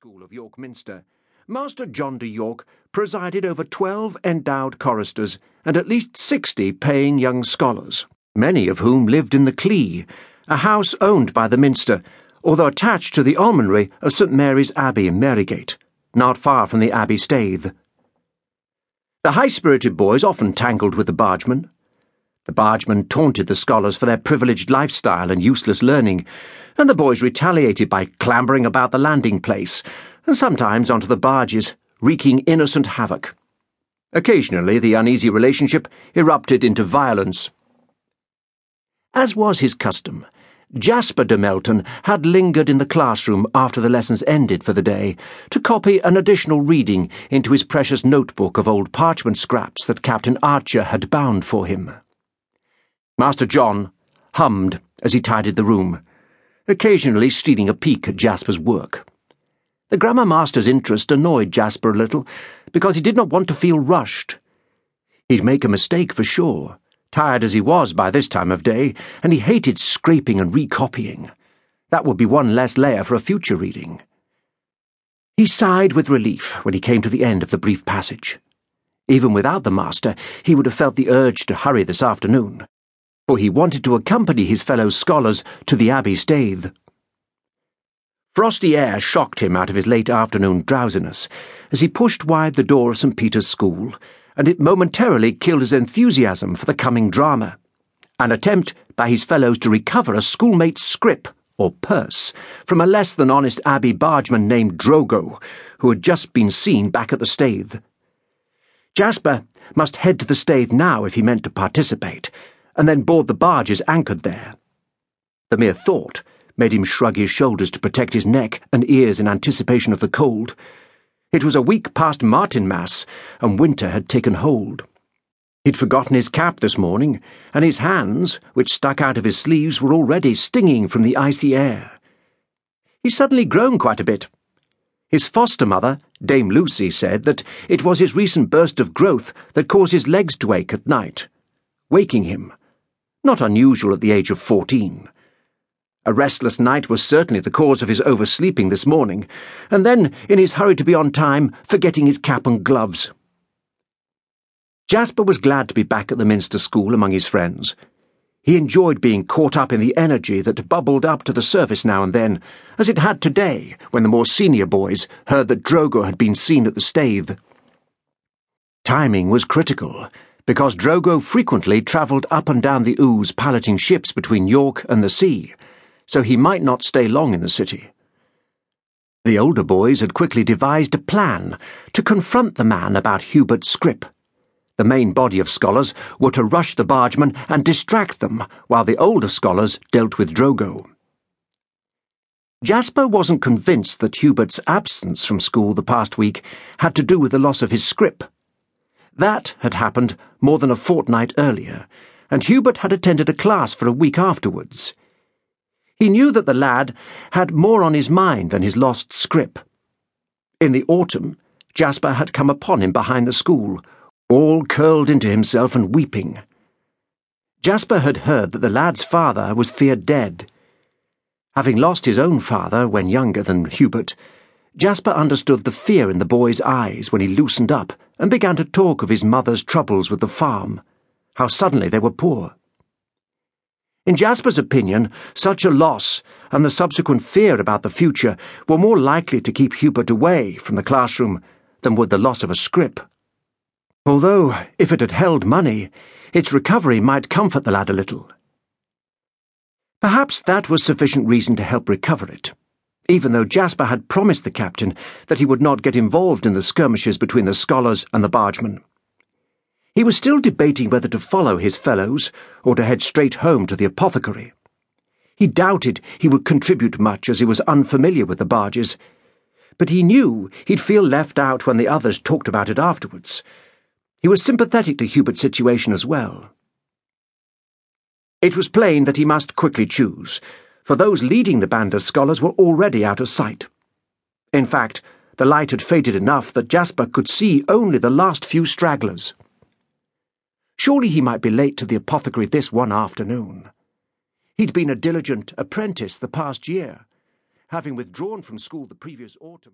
School of York Minster, Master John de York presided over twelve endowed choristers and at least sixty paying young scholars, many of whom lived in the Clee, a house owned by the Minster, although attached to the almonry of St Mary's Abbey in Marygate, not far from the Abbey Staithe. The high spirited boys often tangled with the bargemen. The bargemen taunted the scholars for their privileged lifestyle and useless learning and the boys retaliated by clambering about the landing place, and sometimes onto the barges, wreaking innocent havoc. Occasionally, the uneasy relationship erupted into violence. As was his custom, Jasper de Melton had lingered in the classroom after the lessons ended for the day to copy an additional reading into his precious notebook of old parchment scraps that Captain Archer had bound for him. Master John hummed as he tidied the room occasionally stealing a peek at Jasper's work. The grammar master's interest annoyed Jasper a little, because he did not want to feel rushed. He'd make a mistake for sure, tired as he was by this time of day, and he hated scraping and recopying. That would be one less layer for a future reading. He sighed with relief when he came to the end of the brief passage. Even without the master, he would have felt the urge to hurry this afternoon for he wanted to accompany his fellow scholars to the Abbey Staithe. Frosty air shocked him out of his late afternoon drowsiness as he pushed wide the door of St. Peter's School, and it momentarily killed his enthusiasm for the coming drama. An attempt by his fellows to recover a schoolmate's scrip, or purse, from a less than honest Abbey bargeman named Drogo, who had just been seen back at the Staithe. Jasper must head to the Staithe now if he meant to participate and then board the barges anchored there. The mere thought made him shrug his shoulders to protect his neck and ears in anticipation of the cold. It was a week past Martinmas, and winter had taken hold. He'd forgotten his cap this morning, and his hands, which stuck out of his sleeves, were already stinging from the icy air. He'd suddenly grown quite a bit. His foster mother, Dame Lucie, said that it was his recent burst of growth that caused his legs to ache at night, waking him not unusual at the age of fourteen. A restless night was certainly the cause of his oversleeping this morning, and then, in his hurry to be on time, forgetting his cap and gloves. Jasper was glad to be back at the Minster School among his friends. He enjoyed being caught up in the energy that bubbled up to the surface now and then, as it had today when the more senior boys heard that Drogo had been seen at the Staithe. Timing was critical because Drogo frequently travelled up and down the Ouse piloting ships between York and the sea, so he might not stay long in the city. The older boys had quickly devised a plan to confront the man about Hubert's scrip. The main body of scholars were to rush the bargemen and distract them, while the older scholars dealt with Drogo. Jasper wasn't convinced that Hubert's absence from school the past week had to do with the loss of his scrip. That had happened more than a fortnight earlier, and Hubert had attended a class for a week afterwards. He knew that the lad had more on his mind than his lost scrip. In the autumn, Jasper had come upon him behind the school, all curled into himself and weeping. Jasper had heard that the lad's father was feared dead. Having lost his own father when younger than Hubert, Jasper understood the fear in the boy's eyes when he loosened up and began to talk of his mother's troubles with the farm, how suddenly they were poor. In Jasper's opinion, such a loss and the subsequent fear about the future were more likely to keep Hubert away from the classroom than would the loss of a scrip. Although, if it had held money, its recovery might comfort the lad a little. Perhaps that was sufficient reason to help recover it even though Jasper had promised the captain that he would not get involved in the skirmishes between the scholars and the bargemen. He was still debating whether to follow his fellows or to head straight home to the apothecary. He doubted he would contribute much as he was unfamiliar with the barges, but he knew he'd feel left out when the others talked about it afterwards. He was sympathetic to Hubert's situation as well. It was plain that he must quickly choose for those leading the band of scholars were already out of sight. In fact, the light had faded enough that Jasper could see only the last few stragglers. Surely he might be late to the apothecary this one afternoon. He'd been a diligent apprentice the past year, having withdrawn from school the previous autumn.